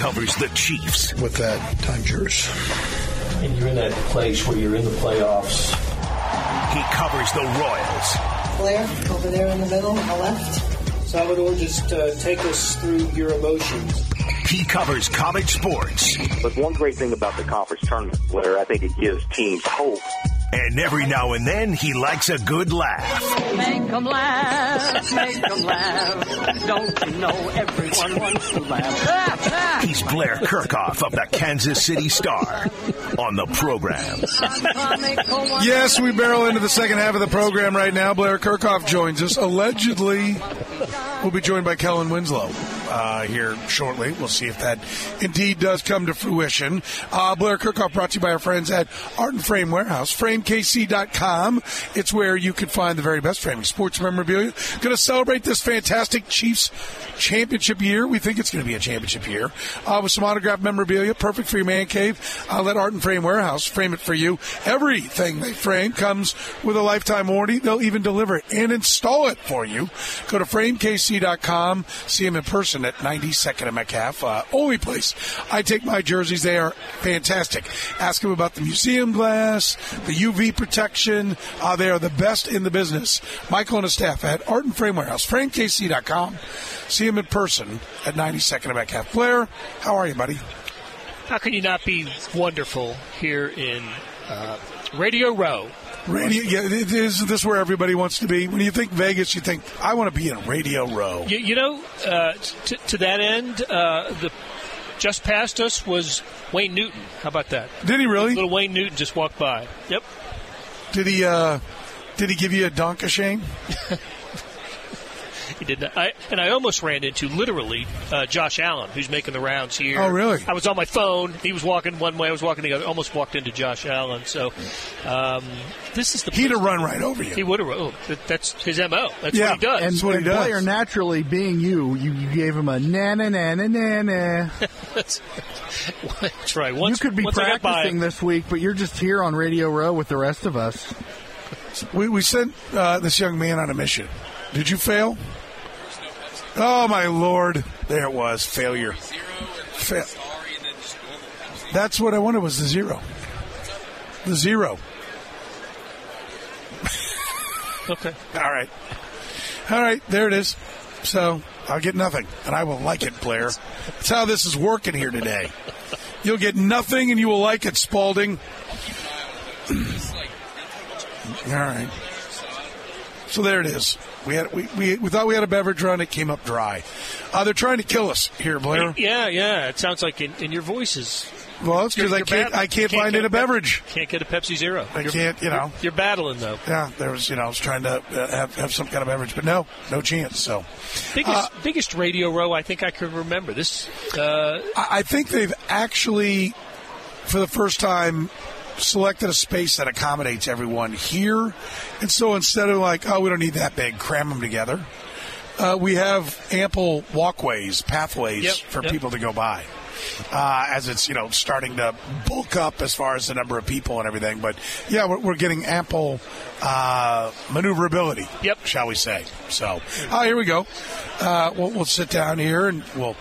covers the Chiefs. With that, time's yours. And you're in that place where you're in the playoffs. He covers the Royals. Blair, over there in the middle, on the left. Salvador, just uh, take us through your emotions. He covers college sports. But one great thing about the conference tournament, Blair, I think it gives teams hope. And every now and then, he likes a good laugh. Make them laugh, make them laugh. Don't you know everyone wants to laugh? He's Blair Kerkhoff of the Kansas City Star on the program. Yes, we barrel into the second half of the program right now. Blair Kerkhoff joins us. Allegedly, we'll be joined by Kellen Winslow uh, here shortly. We'll see if that indeed does come to fruition. Uh, Blair Kerkhoff brought to you by our friends at Art and Frame Warehouse. FrameKC.com. It's where you can find the very best framing sports memorabilia. Going to celebrate this fantastic Chiefs championship year. We think it's going to be a championship year uh, with some autographed memorabilia, perfect for your man cave. Uh, let Art and Frame Warehouse frame it for you. Everything they frame comes with a lifetime warranty. They'll even deliver it and install it for you. Go to FrameKC.com. See them in person at 92nd and Metcalf. Uh, only place I take my jerseys. They are fantastic. Ask them about the museum glass, the UV protection. Uh, they are the best in the business. Michael and his staff at Art and Frame Warehouse, FrameKC.com. See him in person at 92nd and Metcalf. Blair, how are you, buddy? How can you not be wonderful here in uh, Radio Row? Radio, yeah, is this where everybody wants to be. When you think Vegas, you think I want to be in Radio Row. You, you know, uh, t- to that end, uh, the just past us was Wayne Newton. How about that? Did he really? Little Wayne Newton just walked by. Yep. Did he? uh Did he give you a donk of shame? He did not. I, and I almost ran into literally uh, Josh Allen, who's making the rounds here. Oh, really? I was on my phone. He was walking one way. I was walking the other. Almost walked into Josh Allen. So um, this is the. He'd have run right over you. He would have. Oh, that, that's his mo. That's Yeah, what he does. And, That's what he does. player naturally being you, you, you gave him a na na na na na na. that's, that's right. Once, You could be once I got by practicing him- this week, but you're just here on Radio Row with the rest of us. We, we sent uh, this young man on a mission. Did you fail? Oh my lord! There it was. Failure. Fa- That's what I wanted was the zero. The zero. Okay. All right. All right. There it is. So I'll get nothing, and I will like it, Blair. That's how this is working here today. You'll get nothing, and you will like it, Spalding. All right. So there it is. We had we, we, we thought we had a beverage run. It came up dry. Uh, they're trying to kill us here, Blair. Yeah, yeah. It sounds like in, in your voices. Well, it's because You're- I can't. I can't Can't find it a beverage. Can't get a Pepsi Zero. I You're- can't. You know. You're battling though. Yeah, there was. You know, I was trying to uh, have have some kind of beverage, but no, no chance. So. Biggest Uh, biggest radio row I think I can remember. This uh, I I think they've actually, for the first time, selected a space that accommodates everyone here. And so instead of like, oh, we don't need that big, cram them together, uh, we have ample walkways, pathways Yep, for yep. people to go by. Uh, as it's you know starting to bulk up as far as the number of people and everything, but yeah, we're, we're getting ample uh, maneuverability. Yep. shall we say? So, oh, here we go. Uh, we'll, we'll sit down here and we'll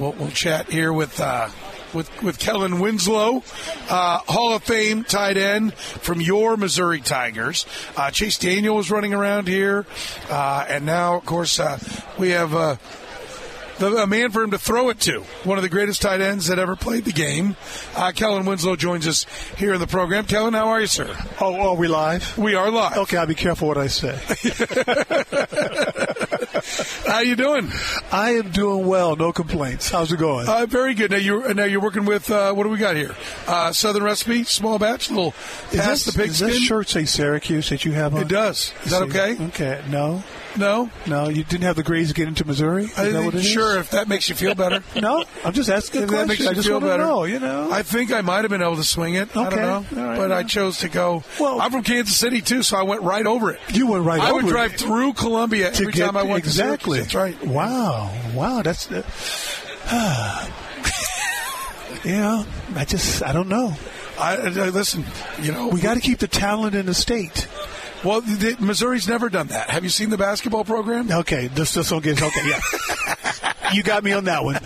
we'll, we'll chat here with. With, with Kellen Winslow, uh, Hall of Fame tight end from your Missouri Tigers. Uh, Chase Daniel was running around here. Uh, and now, of course, uh, we have uh, the, a man for him to throw it to. One of the greatest tight ends that ever played the game. Uh, Kellen Winslow joins us here in the program. Kellen, how are you, sir? Oh, are we live? We are live. Okay, I'll be careful what I say. How you doing? I am doing well, no complaints. How's it going? Uh, very good. Now you're now you're working with uh, what do we got here? Uh, Southern Recipe, small batch, little is past this, the does pigskin. this shirt say Syracuse that you have on? It does. Is that okay? Okay, no. No, No, you didn't have the grades to get into Missouri? Is I it is? sure if that makes you feel better. No, I'm just asking If that makes you I just feel better. know, you know. I think I might have been able to swing it. I don't know, right, but I chose to go. Well- I'm from Kansas City too, so I went right over it. you went right I would it drive through Columbia to every get time I went exactly. That's right. Wow, wow, that's. Uh, yeah, I just I don't know. I, I listen. You know, We got to keep the talent in the state. Well, the, Missouri's never done that. Have you seen the basketball program? Okay, this this one gets okay. Yeah, you got me on that one.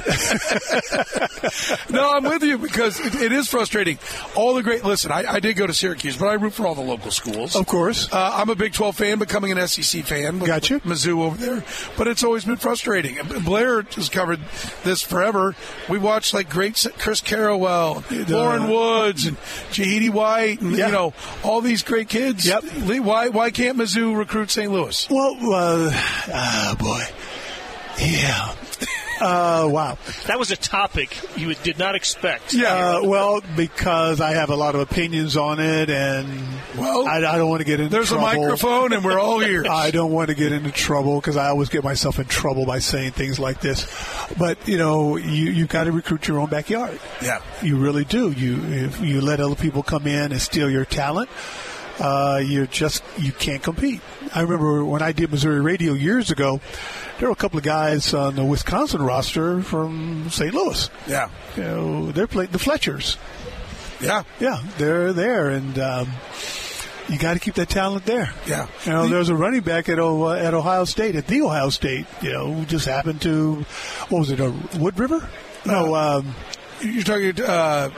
no, I'm with you because it, it is frustrating. All the great listen, I, I did go to Syracuse, but I root for all the local schools. Of course. Uh, I'm a Big 12 fan, becoming an SEC fan. With, Got you. with Mizzou over there. But it's always been frustrating. Blair has covered this forever. We watched like great Chris Carrawell, Loren Woods, and Jahidi White, and Yeah. you know all these great kids. Yep. Lee, Why why can't Mizzou recruit St. Louis? Well, uh, ah, boy. Yeah. Uh, wow. That was a topic you did not expect. Uh, well, because I have a lot of opinions on it, and Well, I, I don't want to get into There's a microphone, and we're all here. I don't want to get into trouble because I always get myself in trouble by saying things like this. But you know, you you've got to recruit your own backyard. Yeah. You really do. You if you let other people come in and steal your talent, uh, you just you can't compete. I remember when I did Missouri radio years ago. There were a couple of guys on the Wisconsin roster from St. Louis. Yeah. You know, they're playing the Fletchers. Yeah. Yeah, they're there, and um, you got to keep that talent there. Yeah. You know, there's a running back at o, uh, at Ohio State, at the Ohio State. You know, who just happened to what was it, a Wood River? No, um, You're talking uh,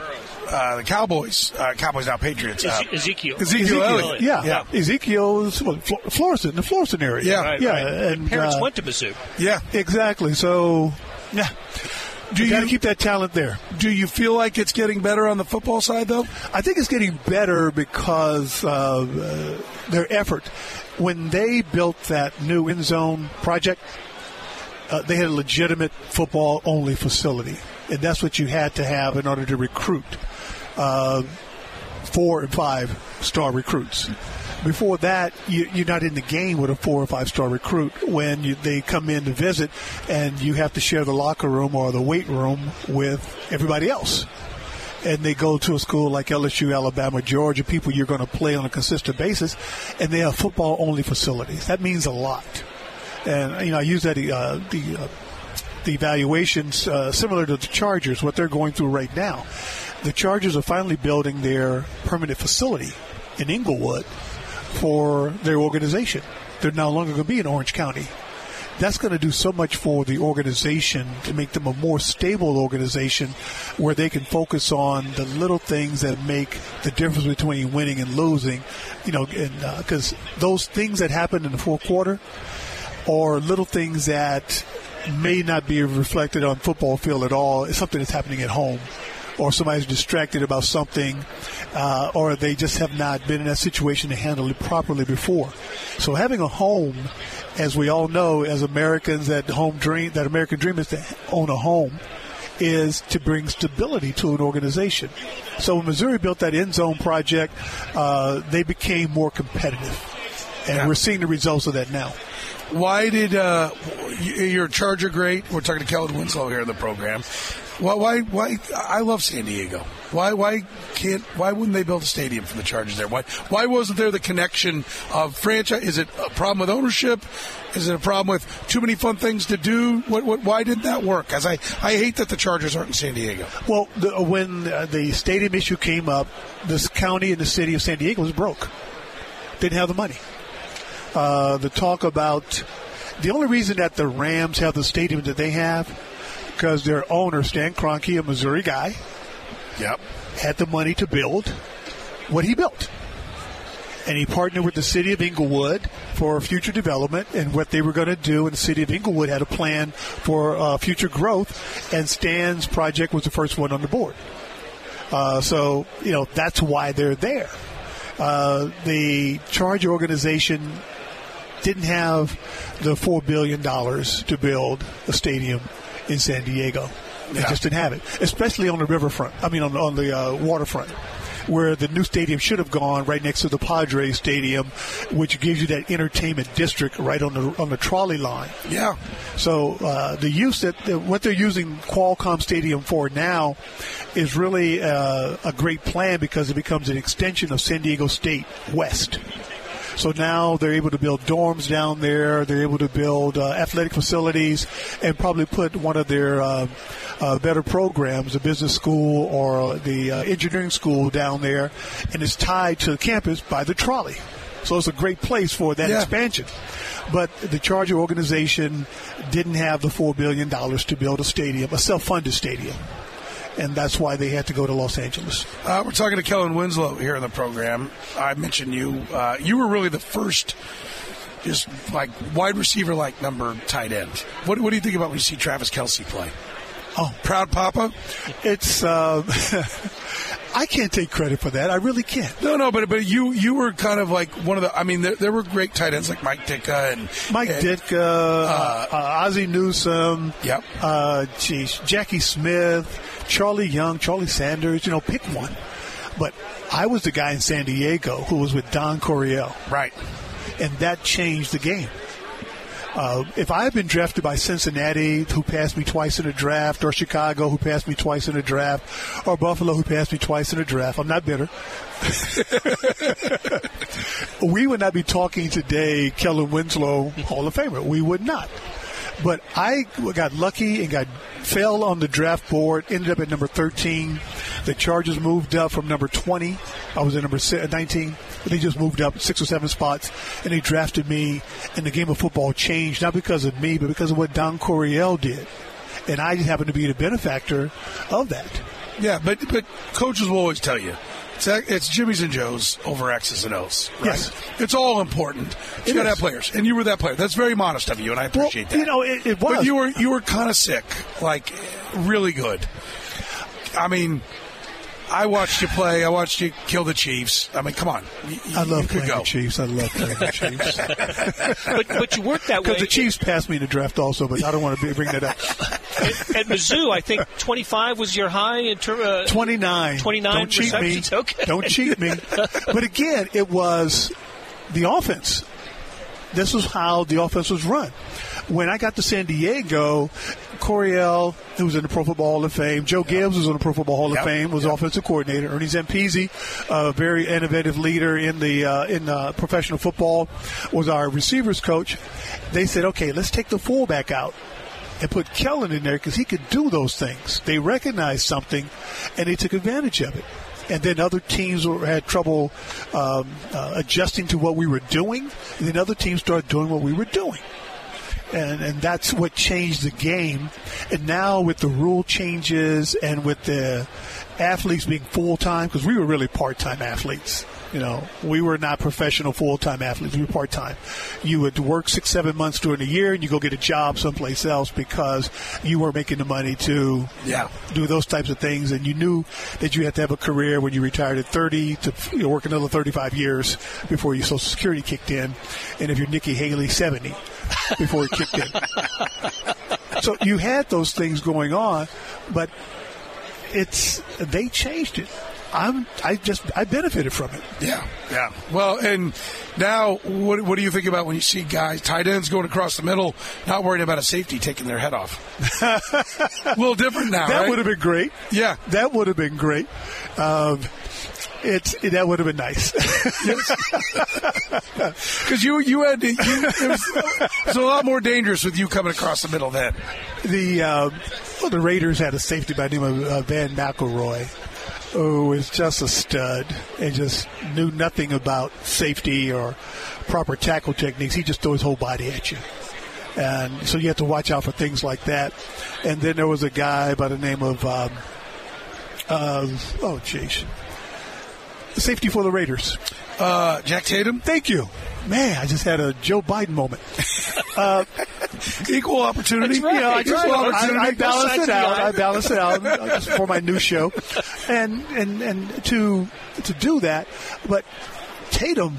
uh, the Cowboys. Uh, Cowboys now Patriots. Uh, Eze- Ezekiel. Ezekiel Elliott. Yeah, Yeah. Ezekiel is Flo- Florissant, the Florissant area. Yeah. Right, yeah, right. and Parents uh, went to Mizzou. yeah. exactly. So, yeah, Do you got to you keep that talent there. do you feel like it's getting better on the football side though? I think it's getting better because uh, uh, their effort. When they built that new end zone project, uh, they had a legitimate football only facility, and that's what you had to have in order to recruit uh, four and five star recruits. Before that, you, you're not in the game with a four or five star recruit when you, they come in to visit, and you have to share the locker room or the weight room with everybody else and they go to a school like LSU, Alabama, Georgia, people you're going to play on a consistent basis, and they have football only facilities. That means a lot. And you know, I use that uh, the uh, the valuations uh, similar to the Chargers, what they're going through right now. The Chargers are finally building their permanent facility in Inglewood for their organization. They're no longer going to be in Orange County that's going to do so much for the organization to make them a more stable organization where they can focus on the little things that make the difference between winning and losing. You know, because those things that happen in the fourth quarter are little things that may not be reflected on football field at all. It's something that's happening at home. Or somebody's distracted about something, uh, or they just have not been in that situation to handle it properly before. So having a home as we all know, as Americans, that home dream, that American dream is to own a home, is to bring stability to an organization. So when Missouri built that end zone project, uh, they became more competitive, and Yeah. we're seeing the results of that now. Why did uh, your Charger great? We're talking to Kellen Winslow here in the program. Why? Why? Why? I love San Diego. Why? Why can't? Why wouldn't they build a stadium for the Chargers there? Why? Why wasn't there the connection of franchise? Is it a problem with ownership? Is it a problem with too many fun things to do? What? what why didn't that work? As I, I hate that the Chargers aren't in San Diego. Well, the, when uh, the stadium issue came up, this county and the city of San Diego was broke. Didn't have the money. Uh, the talk about the only reason that the Rams have the stadium that they have because their owner Stan Kroenke, a Missouri guy, Yep. had the money to build what he built. And he partnered with the city of Inglewood for future development and what they were going to do. And the city of Inglewood had a plan for uh, future growth. And Stan's project was the first one on the board. Uh, so, you know, that's why they're there. Uh, the Charge organization didn't have the $4 billion to build a stadium in San Diego. They Yeah. just didn't have it, especially on the riverfront. I mean, on, on the uh, waterfront, where the new stadium should have gone right next to the Padres Stadium, which gives you that entertainment district right on the on the trolley line. Yeah. So uh, the use that the, what they're using Qualcomm Stadium for now is really uh, a great plan because it becomes an extension of San Diego State West. So now they're able to build dorms down there. They're able to build uh, athletic facilities and probably put one of their uh, uh, better programs, the business school or the uh, engineering school down there, and it's tied to the campus by the trolley. So it's a great place for that Yeah. expansion. But the Charger organization didn't have the $4 billion to build a stadium, a self funded stadium. And that's why they had to go to Los Angeles. Uh, we're talking to Kellen Winslow here in the program. I mentioned you. Uh, you were really the first, just like wide receiver, like number tight end. What, what do you think about when you see Travis Kelce play? Oh, proud papa. It's. Uh, I can't take credit for that. I really can't. No, no, but but you you were kind of like one of the. I mean, there, there were great tight ends like Mike Ditka and Mike and, Ditka, uh, uh, Ozzie Newsome. Yep. Uh, geez, Jackie Smith, Charlie Young, Charlie Sanders. You know, pick one. But I was the guy in San Diego who was with Don Coryell. Right. And that changed the game. Uh, if I had been drafted by Cincinnati, who passed me twice in a draft, or Chicago, who passed me twice in a draft, or Buffalo, who passed me twice in a draft, I'm not bitter. we would not be talking today, Kellen Winslow, Hall of Famer. We would not. But I got lucky and got fell on the draft board. Ended up at number 13. The Chargers moved up from number 20. I was at number 19. They just moved up six or seven spots, and they drafted me. And the game of football changed not because of me, but because of what Don Coryell did. And I just happened to be the benefactor of that. Yeah, but but coaches will always tell you it's, it's Jimmy's and Joe's over X's and O's. Right? Yes. It's all important. You got to have players, and you were that player. That's very modest of you, and I appreciate well, that. You know, it, it was. But you were you were kind of sick, like really good. I mean, I watched you play. I watched you kill the Chiefs. I mean, come on. You, I love playing go. the Chiefs. I love playing the Chiefs. but, but you worked that way. Because the Chiefs passed me in the draft also, but I don't want to be, bring that up. at, at Mizzou, I think 25 was your high in terms uh, 29. 29 Don't cheat me. Okay. Don't cheat me. But again, it was the offense. This was how the offense was run. When I got to San Diego, Coryell, who was in the Pro Football Hall of Fame, Joe Gibbs was in the Pro Football Hall Yep. of Fame, was offensive coordinator. Ernie Zampese, a very innovative leader in the uh, in uh, professional football, was our receivers coach. They said, "Okay, let's take the fullback out." and put Kellen in there because he could do those things. They recognized something, and they took advantage of it. And then other teams were, had trouble um, uh, adjusting to what we were doing, and then other teams started doing what we were doing. And, and that's what changed the game. And now with the rule changes and with the athletes being full time, because we were really part time athletes. You know, we were not professional full time athletes. We were part time. You would work six, seven months during the year, and you go get a job someplace else because you were making the money to Yeah. do those types of things. And you knew that you had to have a career when you retired at 30 to you know, work another 35 years before your Social Security kicked in. And if you're Nikki Haley, 70 before it kicked in. so you had those things going on, but it's they changed it. I'm I just I benefited from it. Yeah, yeah. Well, and now, what, what do you think about when you see guys, tight ends going across the middle, not worrying about a safety taking their head off? a little different now, That right? would have been great. Yeah. That would have been great. Um, it's that would have been nice. Because you you had to, you, it, was, it was a lot more dangerous with you coming across the middle then. the uh, well, the Raiders had a safety by the name of uh, Vann McElroy, who was just a stud and just knew nothing about safety or proper tackle techniques. He just threw his whole body at you. And so you have to watch out for things like that. And then there was a guy by the name of, um, uh, oh, jeez. Safety for the Raiders. Uh, Jack Tatum, Thank you. Man, I just had a Joe Biden moment. Uh, equal opportunity. Right. you know, I just Right. I, I balance it out. I balance it out just for my new show, and and and to to do that, but Tatum,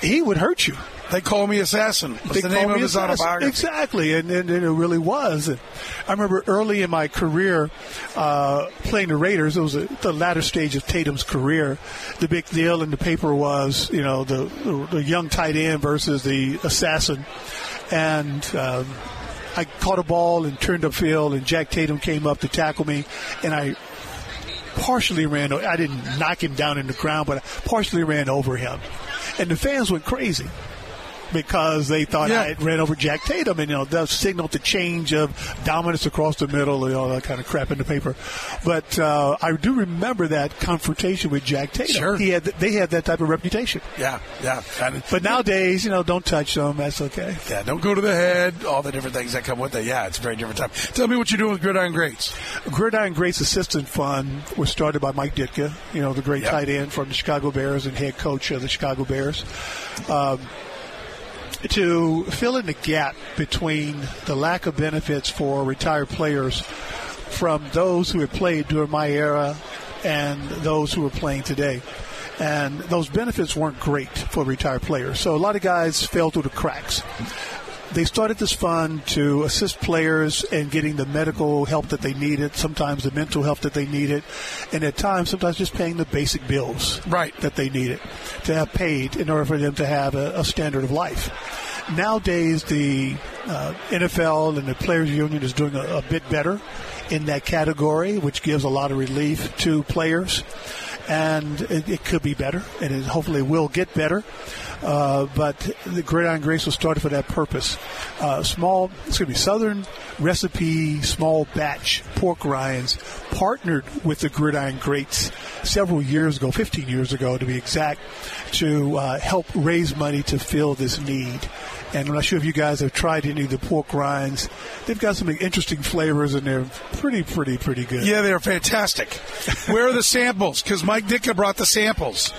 he would hurt you. They call me assassin. What's They the name of his assassin. autobiography? Exactly, and, and, and it really was. I remember early in my career uh, playing the Raiders. It was a, the latter stage of Tatum's career. The big deal in the paper was, you know, the the young tight end versus the assassin, and. Um, I caught a ball and turned upfield, and Jack Tatum came up to tackle me, and I partially ran. I didn't knock him down in the ground, but I partially ran over him, and the fans went crazy. Because they thought Yeah. I had ran over Jack Tatum, and you know that signaled the change of dominance across the middle and all that kind of crap in the paper. But uh, I do remember that confrontation with Jack Tatum. Sure. He had they had that type of reputation. Yeah, yeah. And- But nowadays, you know, don't touch them. That's okay. yeah, don't go to the head. All the different things that come with it. Yeah, it's a very different time. Tell me what you're doing with Gridiron Greats. Gridiron Greats Assistant Fund was started by Mike Ditka, you know, the great Yep. tight end from the Chicago Bears and head coach of the Chicago Bears, um, to fill in the gap between the lack of benefits for retired players from those who had played during my era and those who are playing today. And those benefits weren't great for retired players. So a lot of guys fell through the cracks they started this fund to assist players in getting the medical help that they needed, sometimes the mental help that they needed, and at times, sometimes just paying the basic bills Right. that they needed to have paid in order for them to have a, a standard of life. Nowadays, the uh, NFL and the Players Union is doing a, a bit better in that category, which gives a lot of relief to players. And it, it could be better, and it hopefully will get better. Uh, but the Gridiron Greats was started for that purpose. Uh, small, excuse me, Southern Recipe Small Batch Pork Rinds partnered with the Gridiron Greats several years ago, 15 years ago to be exact, to uh, help raise money to fill this need. And I'm not sure if you guys have tried any of the pork rinds. They've got some interesting flavors, and they're pretty, pretty, pretty good. Yeah, they are fantastic. Where are the samples? Because Mike Ditka brought the samples.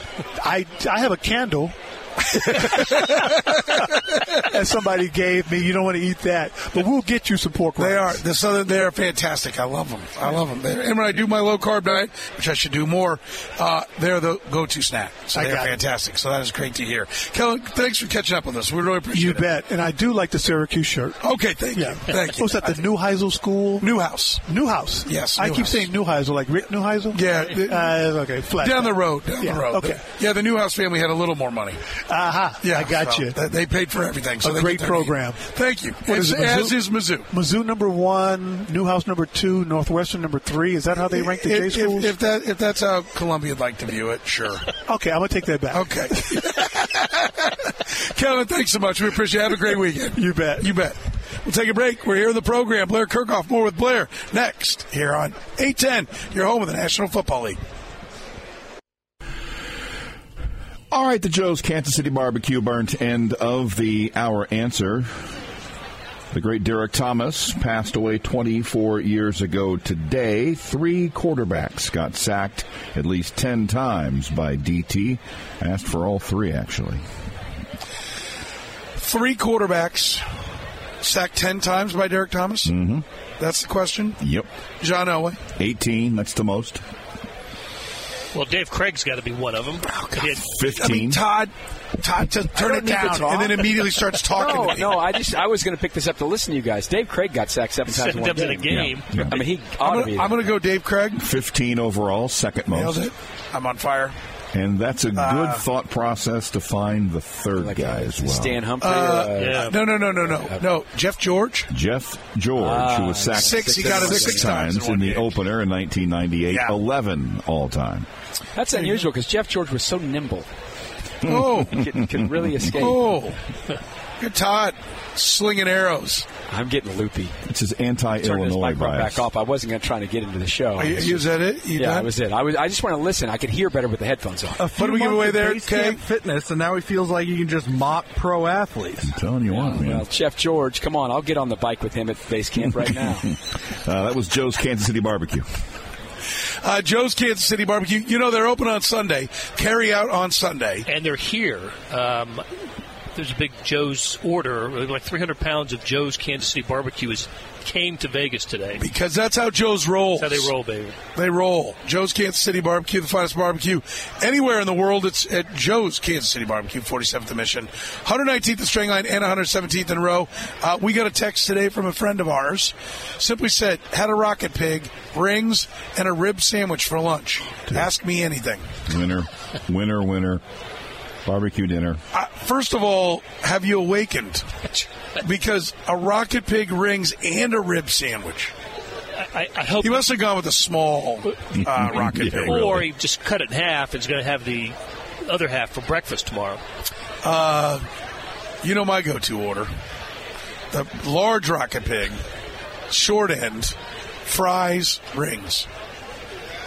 I, I have a candle that somebody gave me. You don't want to eat that, but we'll get you some pork rinds. They are the southern. They are fantastic. I love them. I love them. They're- And when I do my low carb diet, which I should do more, uh, they're the go to snack. So they're got it. fantastic. So that is great to hear. Kellen, thanks for catching up with us. We really appreciate You it. bet. And I do like the Syracuse shirt. Okay, thank you. Thank you. Was that the Neuheisel School? Newhouse. Newhouse. Yes, I keep Newhouse. saying Neuheisel, like Rick Neuheisel. Yeah, the- Uh, okay. Flat. Down the road. Down Yeah, the road. okay. Yeah, the Newhouse family had a little more money. Aha. Yeah, I got so you. They paid for everything. So A great program. Thank you. What is it, Mizzou? as is Mizzou. Mizzou number one, Newhouse number two, Northwestern number three. Is that how they rank the J If, if, schools? if that if that's how Columbia'd like to view it, sure. okay, I'm gonna take that back. Okay. Kevin, thanks so much. We appreciate it. Have a great weekend. You bet. You bet. We'll take a break. We're here in the program. Blair Kerkhoff, more with Blair next here on 810, your home of the National Football League. All right, the Joe's Kansas City Barbecue burnt end of the hour answer. The great Derrick Thomas passed away 24 years ago today. Three quarterbacks got sacked at least 10 times by DT. Asked for all three, actually. Three quarterbacks sacked 10 times by Derrick Thomas. Mm-hmm. That's the question. Yep. John Elway. 18, that's the most. Well, Dave Krieg's got to be one of them. He had- 15. I mean, Todd, Todd, to turn it need down and then immediately starts talking. No, to me. no, I just I was going to pick this up to listen to you guys. Dave Krieg got sacked seven times Seven in in a game. Yeah. I mean, he I'm gonna, be. I'm gonna go Dave Krieg. 15 overall, second Nailed most. it. I'm on fire. And that's a good Uh, thought process to find the third Like, guy uh, as well. Stan Humphrey. Uh, uh, Yeah. No, no, no, no, no, no. Jeff George. Jeff George, Ah, who was sacked Six, he got six six times times in in the game. opener in 1998, Yeah. 11 all time. That's unusual because Jeff George was so nimble. Oh, Could, could really escape. oh. Good Todd slinging arrows. I'm getting loopy. It's his Turn this anti-Illinois microphone bias. back off. I wasn't going to try to get into the show. Are you, is that it? You yeah, done? that was it. I was. I just want to listen. I could hear better with the headphones on. A What few do we give away there, base Kay? camp fitness, and now he feels like he can just mock pro athletes. I'm telling you what, man. Well, Jeff George, come on! I'll get on the bike with him at base camp right now. Uh, that was Joe's Kansas City Barbecue. Uh, Joe's Kansas City Barbecue. You know they're open on Sunday. Carry out on Sunday. and they're here. Um, there's a big Joe's order, like 300 pounds of Joe's Kansas City barbecue is came to Vegas today. Because that's how Joe's rolls. That's how they roll, baby. They roll. Joe's Kansas City Barbecue, the finest barbecue anywhere in the world. It's at Joe's Kansas City Barbecue, 47th Mission, 119th and Strang Line, and 117th in Row. Uh, we got a text today from a friend of ours. Simply said, had a rocket pig, rings, and a rib sandwich for lunch. Ask me anything. Winner, winner, winner. Barbecue dinner. Uh, first of all, have you awakened? Because a rocket pig rings and a rib sandwich. I, I hope He must have gone with a small uh, rocket Yeah, pig. really. or he just cut it in half and is going to have the other half for breakfast tomorrow. Uh, You know my go-to order: the large rocket pig, short end, fries, rings.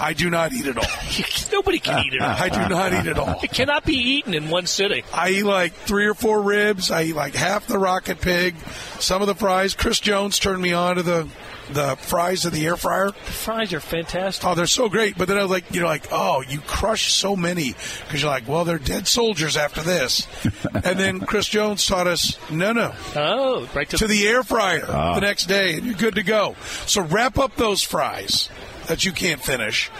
I do not eat it all. Nobody can eat it. all. I do not eat it all. It cannot be eaten in one sitting. I eat like three or four ribs. I eat like half the rocket pig, some of the fries. Chris Jones turned me on to the the fries of the air fryer. The fries are fantastic. Oh, they're so great. But then I was like, you know, like, oh, you crush so many because you're like, well, they're dead soldiers after this. and then Chris Jones taught us, no, no, Oh, right to, to the air fryer ah. the next day, and you're good to go. So wrap up those fries that you can't finish.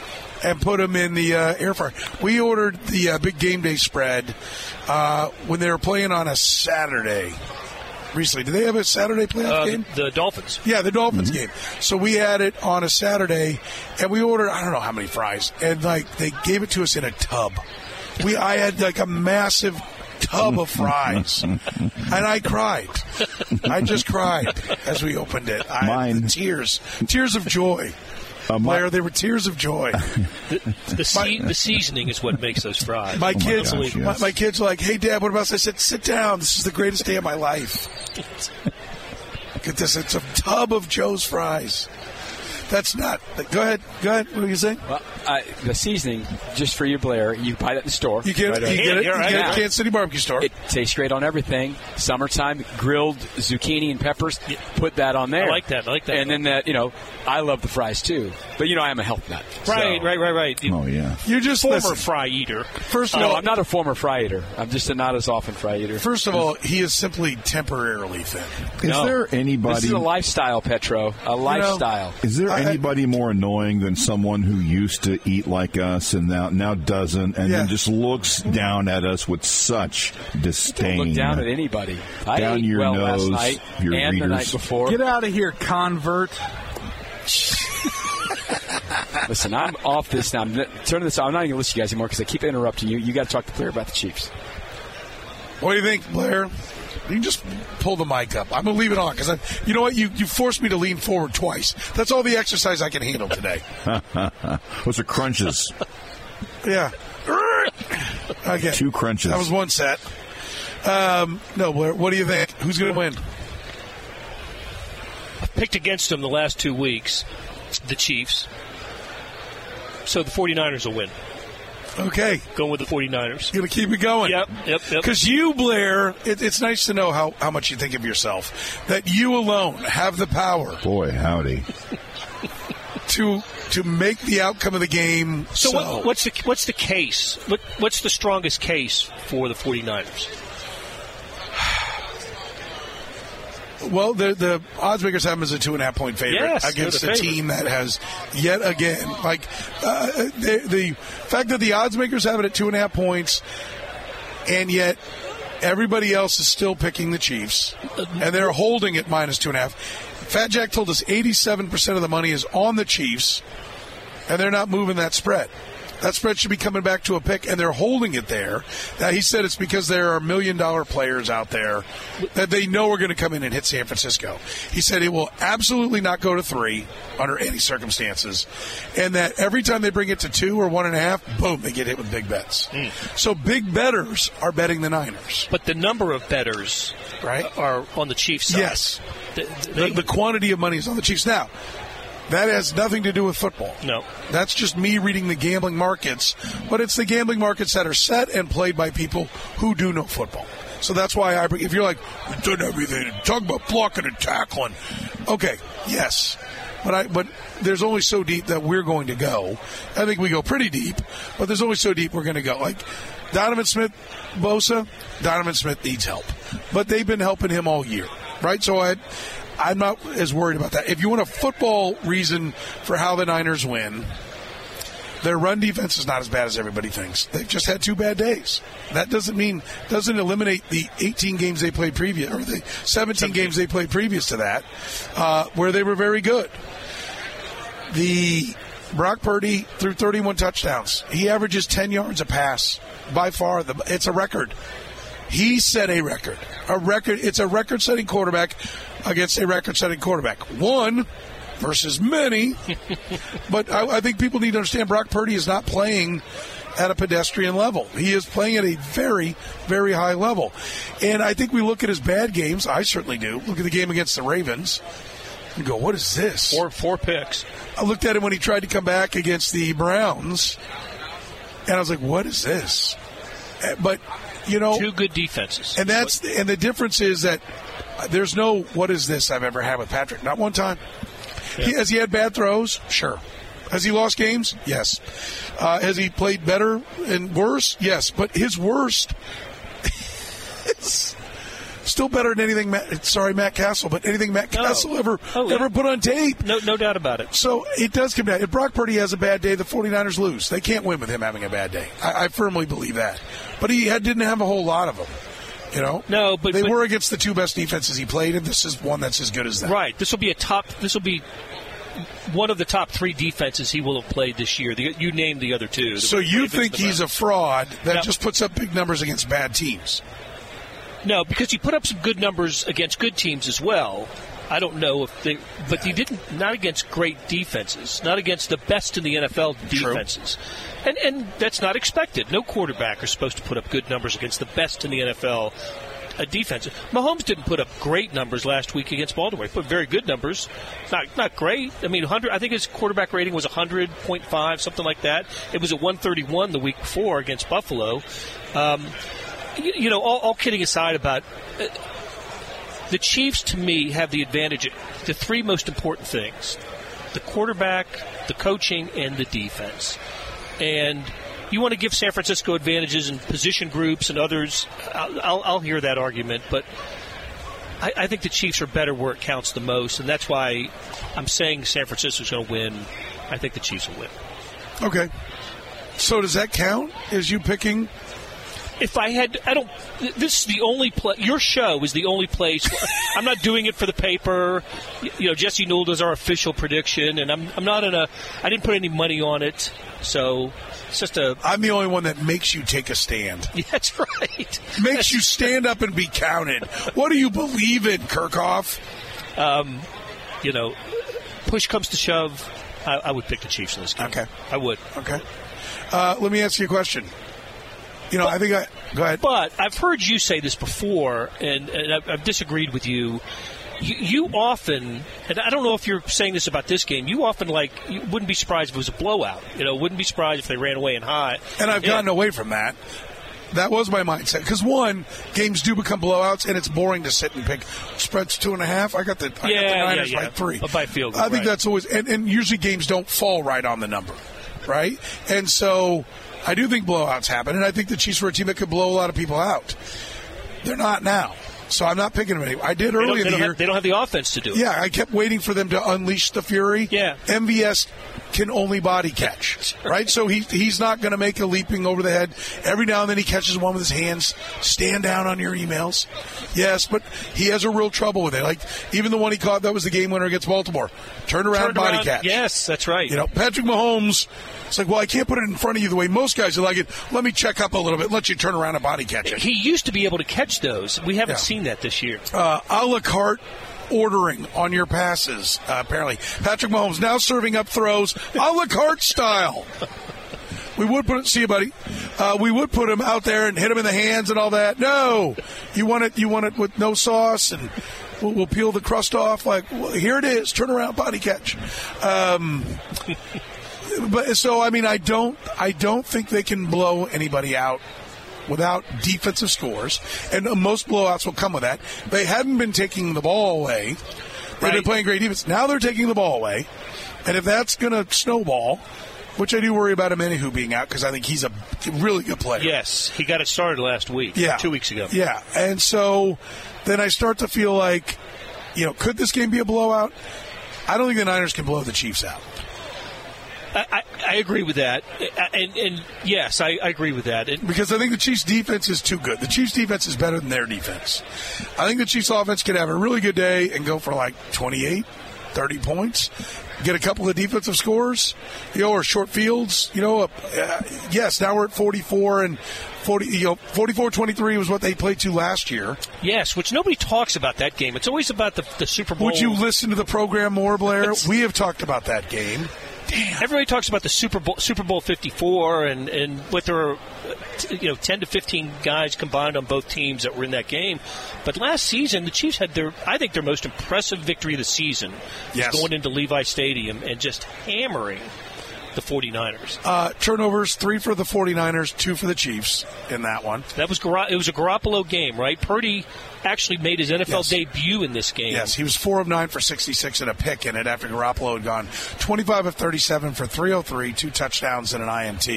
And put them in the uh, air fryer. We ordered the uh, big game day spread uh, when they were playing on a Saturday recently. Do they have a Saturday playoff uh, game? the Dolphins. Yeah, the Dolphins game. So we had it on a Saturday, and we ordered I don't know how many fries, and like they gave it to us in a tub. We I had like a massive tub of fries, and I cried. I just cried as we opened it. I, Mine. tears, tears of joy. Uh, my- Blair, they were tears of joy. The, the, se- the seasoning is what makes those fries. My kids, gosh, my, yes. my kids are like, "Hey, Dad, what about?" this?" I said, "Sit down. This is the greatest day of my life." Look at this. It's a tub of Joe's fries. That's not. Go ahead. Go ahead. What are you saying? Well, uh, the seasoning, just for you, Blair, you buy that in the store. You get, Right you get it. You You're right. get it Yeah. at Kansas City Barbecue Store. It tastes great on everything. Summertime, grilled zucchini and peppers. Put that on there. I like that. I like that. And then that, you know, I love the fries too. But you know, I am a health nut. right, so- right, right, right. You- Oh yeah. You're just a Former listen, fry eater. First of No, all, I'm not a former fry eater. I'm just a not as often fry eater. First of all, he is simply temporarily thin. Is No. there anybody? This is a lifestyle, Petro. A lifestyle. Is there I- anybody more annoying than someone who used to eat like us and now now doesn't, and Yeah. then just looks down at us with such disdain? Look down at anybody. I Down ate your well nose, last night your and the night before. Get out of here, convert. Listen, I'm off this now. I'm n- turning this. off. I'm not even going to listen to you guys anymore because I keep interrupting you. You got to talk to Blair about the Chiefs. What do you think, Blair? You can just pull the mic up. I'm gonna leave it on because you know what? You you forced me to lean forward twice. That's all the exercise I can handle today. Those are crunches. Yeah. Okay. Two crunches. That was one set. Um, no, Blair, what do you think? Who's going to win? I've picked against them the last two weeks, the Chiefs. So the 49ers will win. Okay. Going with the 49ers. Going to keep it going. Yep, yep, yep. Because you, Blair, it, it's nice to know how, how much you think of yourself. That you alone have the power Boy, howdy. to to make the outcome of the game. So, So, what, what's the what's the case? What, what's the strongest case for the 49ers? Well, the the odds makers have them as a two and a half point favorite Yes, against the a favorite. team that has yet again like uh, the, the fact that the odds makers have it at two and a half points, and yet everybody else is still picking the Chiefs, and they're holding it minus two and a half. Fat Jack told us eighty seven percent of the money is on the Chiefs, and they're not moving that spread. That spread should be coming back to a pick, and they're holding it there. Now, he said it's because there are million dollar players out there that they know are going to come in and hit San Francisco. He said it will absolutely not go to three under any circumstances, and that every time they bring it to two or one and a half, boom, they get hit with big bets. Hmm. So big betters are betting the Niners. But the number of betters Right. are on the Chiefs side. Yes. Th- The, they- the quantity of money is on the Chiefs. Now, that has nothing to do with football. no. That's just me reading the gambling markets, but it's the gambling markets that are set and played by people who do know football. So that's why I. If you're like, we've done everything, talk about blocking and tackling. Okay, yes, but I. But there's only so deep that we're going to go. I think we go pretty deep, but there's only so deep we're going to go. Like Donovan Smith, Bosa, Donovan Smith needs help, but they've been helping him all year, right? So I. I'm not as worried about that. If you want a football reason for how the Niners win, their run defense is not as bad as everybody thinks. They've just had two bad days. That doesn't mean doesn't eliminate the 18 games they played previous or the 17 games they played previous to that, uh, where they were very good. The Brock Purdy threw 31 touchdowns. He averages 10 yards a pass. By far, the, it's a record. He set a record. A record. It's a record-setting quarterback against a record-setting quarterback. One versus many. but I, I think people need to understand Brock Purdy is not playing at a pedestrian level. He is playing at a very, very high level. And I think we look at his bad games. I certainly do. Look at the game against the Ravens and go, what is this? Four, four picks. I looked at him when he tried to come back against the Browns, and I was like, what is this? Uh, But, you know. Two good defenses. And that's and the difference is that there's no what is this I've ever had with Patrick. Not one time. He, has he had bad throws? Sure. Has he lost games? Yes. Uh, has he played better and worse? Yes. But his worst is still better than anything. Matt, sorry, Matt Cassel, but anything Matt No. Castle ever Oh, yeah. ever put on tape. No, no doubt about it. So it does come down. If Brock Purdy has a bad day, the 49ers lose. They can't win with him having a bad day. I, I firmly believe that. But he had, didn't have a whole lot of them. You know, No, but- they but- were against the two best defenses he played, and this is one that's as good as that. Right. This will be a top. This will be one of the top three defenses he will have played this year. The, you named the other two. So you think he's a fraud that just puts up big numbers against bad teams? no? Because he put up some good numbers against good teams as well. I don't know if they, but he didn't. Not against great defenses. Not against the best in the NFL defenses. And and that's not expected. No quarterback is supposed to put up good numbers against the best in the NFL. A defense. Mahomes didn't put up great numbers last week against Baltimore. He put very good numbers, not not great. I mean, 100. I think his quarterback rating was 100.5, something like that. It was at 131 the week before against Buffalo. Um, you, you know, all, all kidding aside about uh, the Chiefs, to me, have the advantage. The three most important things: the quarterback, the coaching, and the defense. And you want to give San Francisco advantages in position groups and others. I'll, I'll, I'll hear that argument, but I, I think the Chiefs are better where it counts the most, and that's why I'm saying San Francisco's going to win. I think the Chiefs will win. Okay. So does that count? Is you picking? If I had, I don't. This is the only place. Your show is the only place. I'm not doing it for the paper. You know, Jesse Newell does our official prediction, and I'm, I'm not in a. I didn't put any money on it, so it's just a. I'm the only one that makes you take a stand. Yeah, that's right. Makes you stand up and be counted. What do you believe in, Kerkhoff? Um, you know, push comes to shove, I, I would pick the Chiefs in this game. Okay. I would. Okay. Uh, let me ask you a question. You know, I think I go ahead. But I've heard you say this before, and, and I've, I've disagreed with you. you. You often, and I don't know if you're saying this about this game. You often like you wouldn't be surprised if it was a blowout. You know, wouldn't be surprised if they ran away and high. And I've gotten away from that. That was my mindset. Because one, games do become blowouts, and it's boring to sit and pick spreads two and a half. I got the, I got the Yeah, yeah, Niners yeah. by three. By field goal, I think right. that's always, and, and usually games don't fall right on the number, right? And so I do think blowouts happen, and I think the Chiefs were a team that could blow a lot of people out. They're not now. So I'm not picking them anymore. I did early in the year. have, they don't have the offense to do it. Yeah, I kept waiting for them to unleash the fury. Yeah. MVS can only body catch, right? So he he's not going to make a leaping over the head. Every now and then he catches one with his hands. Stand down on your emails. Yes, but he has a real trouble with it. Like even the one he caught that was the game winner against Baltimore. Turn around Turned body around- catch. Yes, that's right. You know, Patrick Mahomes. It's like, well, I can't put it in front of you the way most guys are like it. Let me check up a little bit. Let you turn around and body catch it. He used to be able to catch those. We haven't Yeah. seen that this year. uh, a la carte ordering on your passes, uh, apparently. Patrick Mahomes now serving up throws a la carte style. We would put it, see you, buddy. Uh, we would put him out there and hit him in the hands and all that. No, you want it. You want it with no sauce, and we'll, we'll peel the crust off. Like well, here it is. Turn around, body catch. Um, but so I mean, I don't. I don't think they can blow anybody out without defensive scores, and most blowouts will come with that. They haven't been taking the ball away. They've been playing great defense. Now they're taking the ball away, and if that's going to snowball, which I do worry about Omenihu being out because I think he's a really good player. Yes, he got it started last week. Yeah. two weeks ago. Yeah, and so then I start to feel like, you know, could this game be a blowout? I don't think the Niners can blow the Chiefs out. I, I, agree with that, and, and yes, I, I agree with that. And because I think the Chiefs' defense is too good. The Chiefs' defense is better than their defense. I think the Chiefs' offense could have a really good day and go for like 28, 30 points, get a couple of defensive scores, you know, or short fields. You know, uh, yes, now we're at 44 and 40, you know, 44 23 was what they played to last year. yes, which nobody talks about that game. It's always about the, the Super Bowl. Would you listen to the program more, Blair? we have talked about that game. Everybody talks about the Super Bowl, Super Bowl 54, and and what there are, you know, 10 to 15 guys combined on both teams that were in that game. But last season, the Chiefs had their, I think, their most impressive victory of the season, Yes. going into Levi Stadium and just hammering the 49ers. Uh, turnovers, three for the 49ers, two for the Chiefs in that one. That was Gar- it was a Garoppolo game, right? Purdy actually made his NFL Yes. debut in this game. Yes, he was four of nine for 66 and a pick in it after Garoppolo had gone 25 of 37 for 303, two touchdowns and an INT.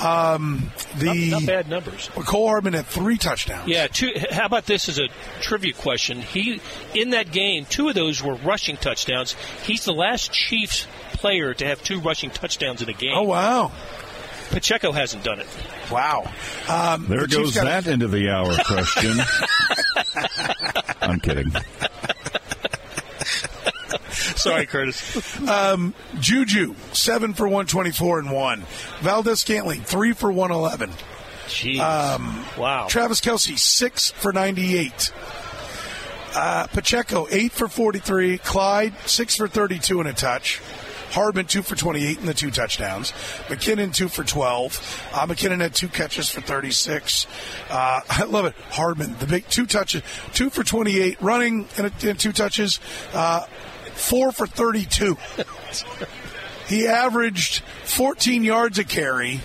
Um, the Not, not bad numbers. Cole Hardman had three touchdowns. Yeah. Two, how about this as a trivia question? He in that game, two of those were rushing touchdowns. He's the last Chiefs player to have two rushing touchdowns in a game. Oh wow! Pacheco hasn't done it. Wow. Um, There the goes got- that into the hour question. I'm kidding. Sorry, Curtis. Um, Juju, seven for 124 and one. Valdes-Scantling, three for 111. Jeez. Um, wow. Travis Kelce, six for 98. Uh, Pacheco, eight for 43. Clyde, six for 32 and a touch. Hardman, two for 28 and the two touchdowns. McKinnon, two for 12. Uh, McKinnon had two catches for 36. Uh, I love it. Hardman, the big two touches, two for 28, running and, two touches, uh, four for 32. he averaged 14 yards a carry,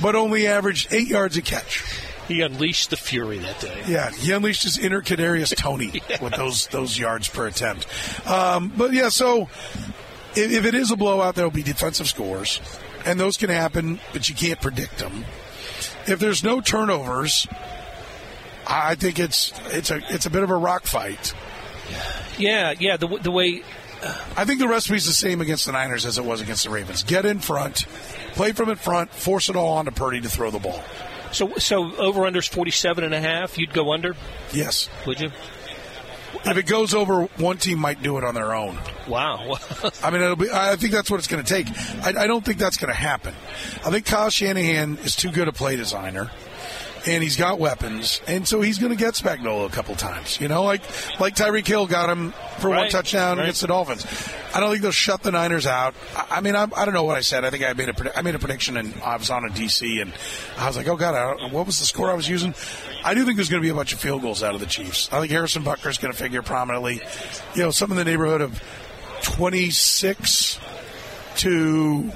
but only averaged eight yards a catch. He unleashed the fury that day. Yeah, he unleashed his inner Kadarius Toney with those those yards per attempt. Um, but yeah, so if, if it is a blowout, there will be defensive scores, and those can happen, but you can't predict them. If there's no turnovers, I think it's it's a it's a bit of a rock fight. Yeah, yeah. The, the way uh, I think the recipe's the same against the Niners as it was against the Ravens. Get in front, play from in front, force it all onto Purdy to throw the ball. so so over unders 47 and a half. You'd go under, Yes. would you? If it goes over, one team might do it on their own. Wow. I mean, it'll be. I think that's what it's going to take. I, I don't think that's going to happen. I think Kyle Shanahan is too good a play designer, and he's got weapons, and so he's going to get Spagnuolo a couple times. You know, like like Tyreek Hill got him for one touchdown right. against the Dolphins. I don't think they'll shut the Niners out. I, I mean, I, I don't know what I said. I think I made a I made a prediction, and I was on a DC, and I was like, oh god, I don't, what was the score I was using? I do think there's going to be a bunch of field goals out of the Chiefs. I think Harrison Butker is going to figure prominently. You know, some in the neighborhood of 26 to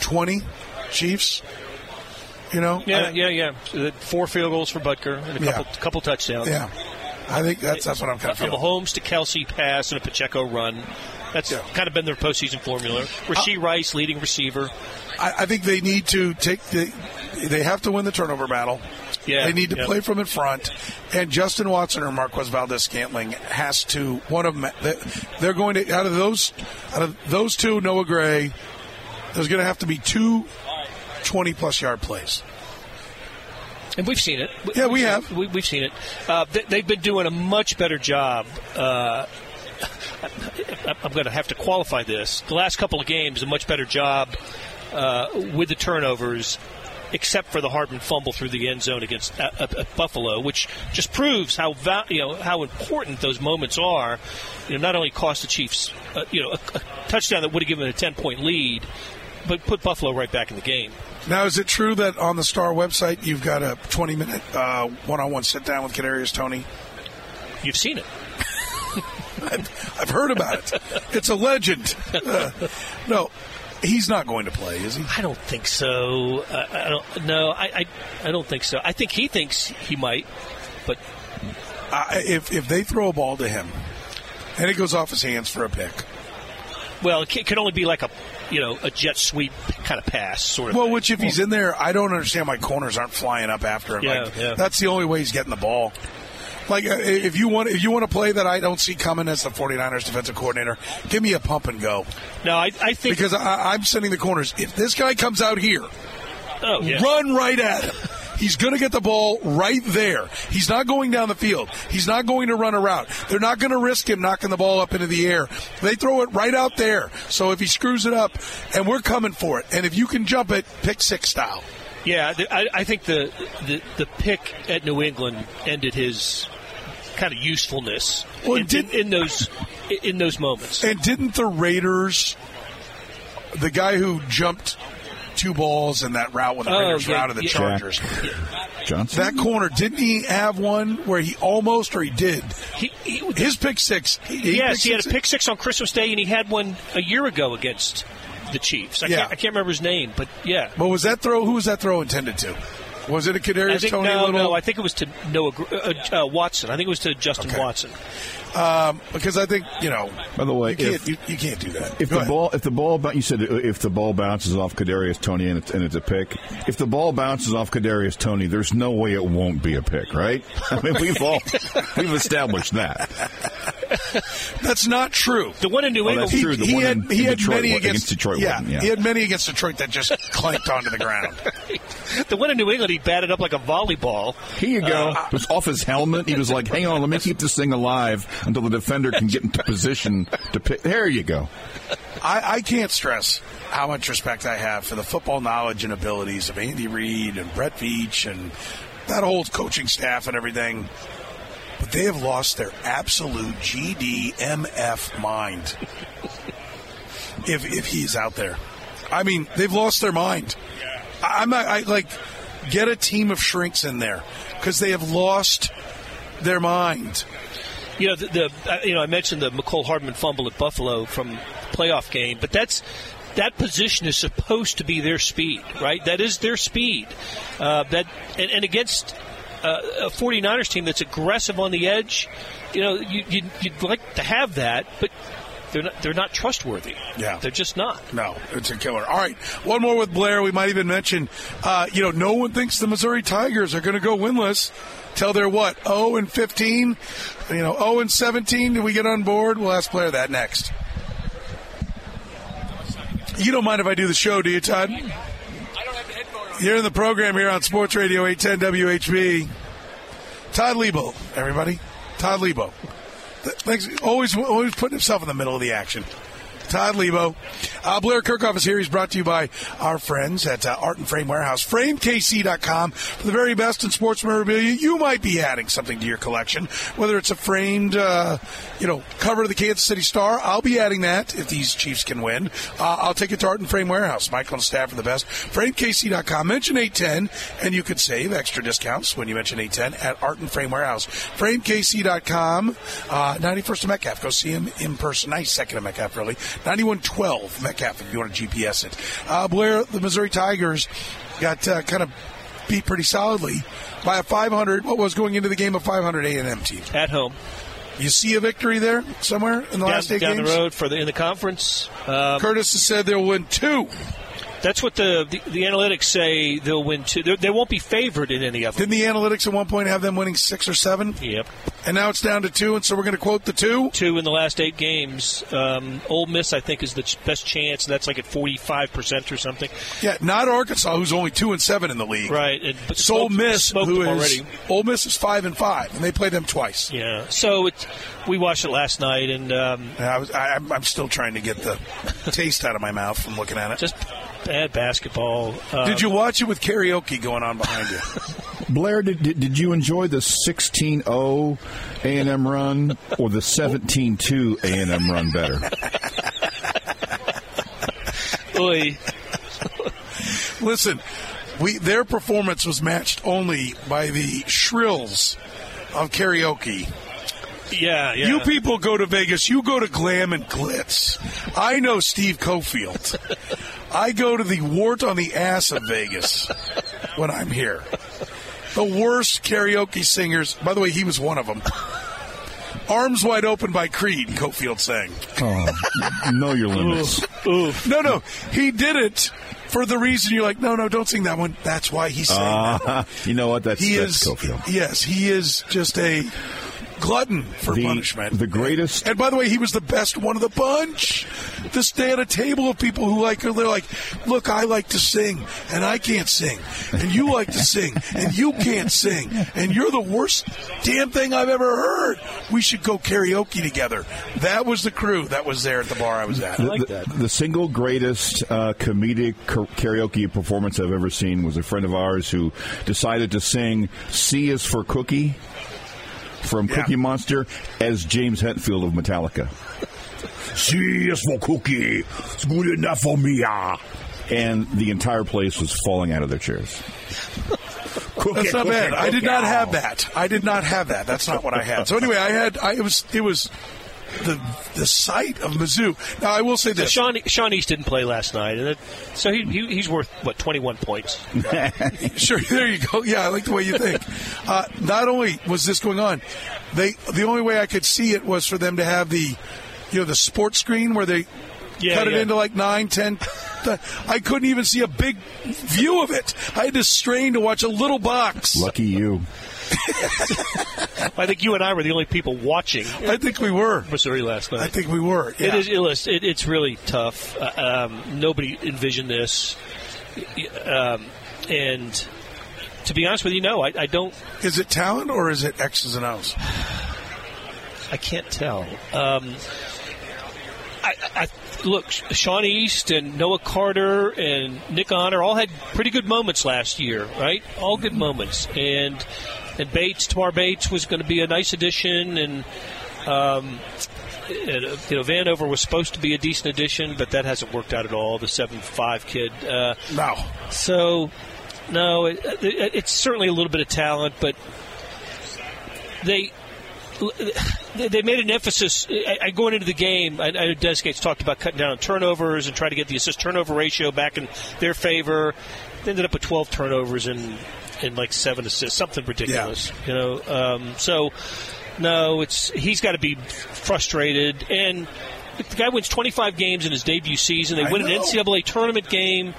20 Chiefs. You know? Yeah, I- yeah, yeah. Four field goals for Butker and a Yeah. couple couple touchdowns. Yeah. I think that's that's what I'm kind of A feeling. Mahomes to Kelce pass and a Pacheco run. That's kind of been their postseason formula. Rashee uh, Rice leading receiver. I, I think they need to take the. They have to win the turnover battle. Yeah, they need to yeah. play from in front, and Justin Watson or Marquez Valdes-Scantling has to one of them. they- They're going to out of those out of those two Noah Gray. There's going to have to be two 20 plus yard plays. And we've seen it. Yeah, we We've- have. We, we've seen it. Uh, they, they've been doing a much better job. Uh, I'm going to have to qualify this. The last couple of games, a much better job uh, with the turnovers, except for the Hardman fumble through the end zone against uh, uh, uh, Buffalo, which just proves how val- you know how important those moments are. You know, not only cost the Chiefs, uh, you know, a, a touchdown that would have given a 10 point lead, but put Buffalo right back in the game. Now, is it true that on the Star website you've got a 20 minute uh, one-on-one sit down with Kadarius Toney? You've seen it. I've, I've heard about it. It's a legend. Uh, no, he's not going to play, is he? I don't think so. Uh, I don't. No, I, I. I don't think so. I think he thinks he might, but Uh, if if they throw a ball to him and it goes off his hands for a pick, well, it can, can only be like a, you know, a jet sweep kind of pass, sort of. well, thing. which if he's in there, I don't understand why corners aren't flying up after him. Yeah, like, yeah. That's the only way he's getting the ball. Like uh, if you want if you want to play that I don't see coming as the 49ers defensive coordinator, give me a pump and go. No, I, I think because I, I'm sending the corners. If this guy comes out here, Oh, yeah. run right at him. He's going to get the ball right there. He's not going down the field. He's not going to run a route. They're not going to risk him knocking the ball up into the air. They throw it right out there. So if he screws it up, and we're coming for it, and if you can jump it, pick six style. Yeah, I, I think the, the the pick at New England ended his kind of usefulness Well, in, did- in, in those in those moments. And didn't the Raiders the guy who jumped two balls in that route when the Oh, Raiders yeah, routed the yeah. Chargers. Johnson. That corner didn't he have one where he almost or he did? He, he, His pick six. He, yes, he had a pick six on Christmas Day, and he had one a year ago against the Chiefs. I, Yeah. can't, I can't remember his name, but yeah. But was that throw? Who was that throw intended to? Was it a Kadarius think, Toney no, Little? no, I think it was to Noah Gr- uh, uh, Watson. I think it was to Justin Okay. Watson. Um, because I think you know. By the way, you can't, if- you, you can't do that. If Go the ahead. ball, if the ball, you said if the ball bounces off Kadarius Toney and it's, and it's a pick. If the ball bounces off Kadarius Toney, there's no way it won't be a pick, right? I mean, we've all we've established that. That's not true. The one in New Oh, England, that's true. The he one had, in- he in had Detroit many against, against Detroit Yeah, wasn't, yeah. he had many against Detroit that just clanked onto the ground. the one in New England, he batted up like a volleyball. Here you go. Uh, it was off his helmet. He was like, "Hang on, let me keep this thing alive until the defender can get into position to pick." There you go. I, I can't stress how much respect I have for the football knowledge and abilities of Andy Reid and Brett Veach and that whole coaching staff and everything. But they have lost their absolute GDMF mind. if if he's out there, I mean, they've lost their mind. I'm not. I like get a team of shrinks in there because they have lost their mind. You know, the, the uh, you know, I mentioned the Mecole Hardman fumble at Buffalo from the playoff game, but that's that position is supposed to be their speed, right? That is their speed. Uh, that and, and against a 49ers team that's aggressive on the edge, you know, you, you'd, you'd like to have that, but they're not they're not trustworthy. Yeah. they're just not. No, it's a killer. All right, one more with Blair. We might even mention, uh, you know, no one thinks the Missouri Tigers are going to go winless till they're what, 0 and 15, you know, 0 and 17. Do we get on board? We'll ask Blair that next. You don't mind if I do the show, do you, Todd? You're in the program here on Sports Radio 810 WHB. Todd Leabo, everybody. Todd Leabo. Thanks. Always, always putting himself in the middle of the action. Todd Leabo. Uh, Blair Kerkhoff is here. He's brought to you by our friends at uh, Art and Frame Warehouse. FrameKC.com for the very best in sports memorabilia. You might be adding something to your collection, whether it's a framed, uh, you know, cover of the Kansas City Star. I'll be adding that if these Chiefs can win. Uh, I'll take it to Art and Frame Warehouse. Michael and staff are the best. FrameKC.com. Mention 810 and you could save extra discounts when you mention 810 at Art and Frame Warehouse. FrameKC.com. Uh, 91st of Metcalf. Go see him in person. Nice second of Metcalf, really. 9112 Metcalf if you want to GPS it. Uh, Blair, the Missouri Tigers got uh, kind of beat pretty solidly by a 500. What was going into the game a 500 A&M team at home. You see a victory there somewhere in the down, last eight down games. the road for the in the conference. Um, Curtis has said they'll win two. That's what the, the the analytics say. They'll win two. They're, they won't be favored in any of them. Didn't the analytics at one point have them winning six or seven? Yep. And now it's down to two, and so we're going to quote the two. Two in the last eight games. Um, Ole Miss, I think, is the ch- best chance. And that's like at forty five percent or something. Yeah, not Arkansas, who's only two and seven in the league. Right. And, but Ole smoked- Miss, who is. Ole Miss is five and five, and they played them twice. Yeah. So it's, we watched it last night, and um, I was, I, I'm- I'm still trying to get the taste out of my mouth from looking at it. Just bad basketball. Um, Did you watch it with karaoke going on behind you? Blair, did, did, did you enjoy the 16-0 A&M run or the 17-2 A&M run better? Oy. Listen, we their performance was matched only by the shrills of karaoke. Yeah, yeah. You people go to Vegas, you go to Glam and Glitz. I know Steve Cofield. I go to the wart on the ass of Vegas when I'm here. The worst karaoke singers. By the way, he was one of them. Arms Wide Open by Creed, Cofield sang. Oh, know your limits. No, no, he did it for the reason you're like, no, no, don't sing that one. That's why he sang that. Uh, you know what? That's, he that's is Cofield. yes he is just a glutton for The- punishment. the greatest- and by the way he was the best one of the bunch. To stay at a table of people who like they're like look i like to sing and i can't sing and you like to sing and you can't sing and you're the worst damn thing i've ever heard. We should go karaoke together. That was the crew that was there at the bar i was at. The, the- the single greatest uh, comedic karaoke performance I've ever seen was a friend of ours who decided to sing "C is for Cookie" from Yeah. Cookie Monster as James Hetfield of Metallica. See, it's for cookie. It's good enough for me. ah." And the entire place was falling out of their chairs. Cookie, That's not cookie, bad. I did cookie. not have that. I did not have that. That's not what I had. So anyway, I had. I, it was. It was the the sight of Mizzou. Now I will say So this. Sean, Sean East didn't play last night, and it, so he, he he's worth what twenty one points. sure, there you go. Yeah, I like the way you think. Uh, not only was this going on, they the only way I could see it was for them to have the, you know, the sports screen where they Yeah, cut it into like nine, ten. I couldn't even see a big view of it. I had to strain to watch a little box. Lucky you. I think you and I were the only people watching. I think we were Missouri last night. I think we were. Yeah. It, is- it, it's really tough. Uh, um, nobody envisioned this, um, and to be honest with you, no, I, I don't. Is it talent or is it X's and O's? I can't tell. Um, I, I look, Sean East and Noah Carter and Nick Honor all had pretty good moments last year, right? All good moments, and and Bates, Tamar Bates was going to be a nice addition, and um, uh, you know Vanover was supposed to be a decent addition, but that hasn't worked out at all. The seven five kid, uh, no. So no, it, it, it's certainly a little bit of talent, but they they made an emphasis. I, going into the game. I, know Dennis Gates talked about cutting down on turnovers and trying to get the assist turnover ratio back in their favor. They ended up with 12 turnovers and and like seven assists, something ridiculous. You know, um, so no, it's he's got to be frustrated. And the guy wins 25 games in his debut season, they I win an. NCAA tournament game,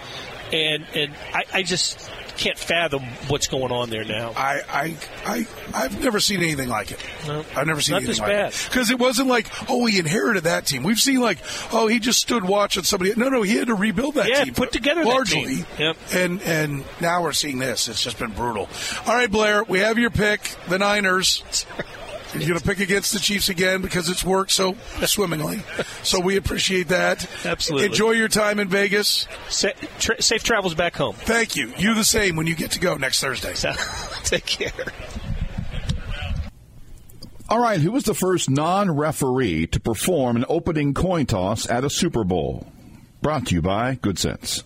and and I, I just can't fathom what's going on there now. I, I, I, I've never seen anything like it. No, I've never seen anything this like bad. it. Because it wasn't like, oh, he inherited that team. We've seen like, oh, he just stood watching somebody. No, no, he had to rebuild that Yeah, team. put together that largely. team. Yep. And and now we're seeing this. It's just been brutal. All right, Blair, we have your pick, the Niners. You're going to pick against the Chiefs again because it's worked so swimmingly. So we appreciate that. Absolutely. Enjoy your time in Vegas. Sa- tra- safe travels back home. Thank you. You the same when you get to go next Thursday. Take care. All right, who was the first non referee to perform an opening coin toss at a Super Bowl? Brought to you by Good Sense.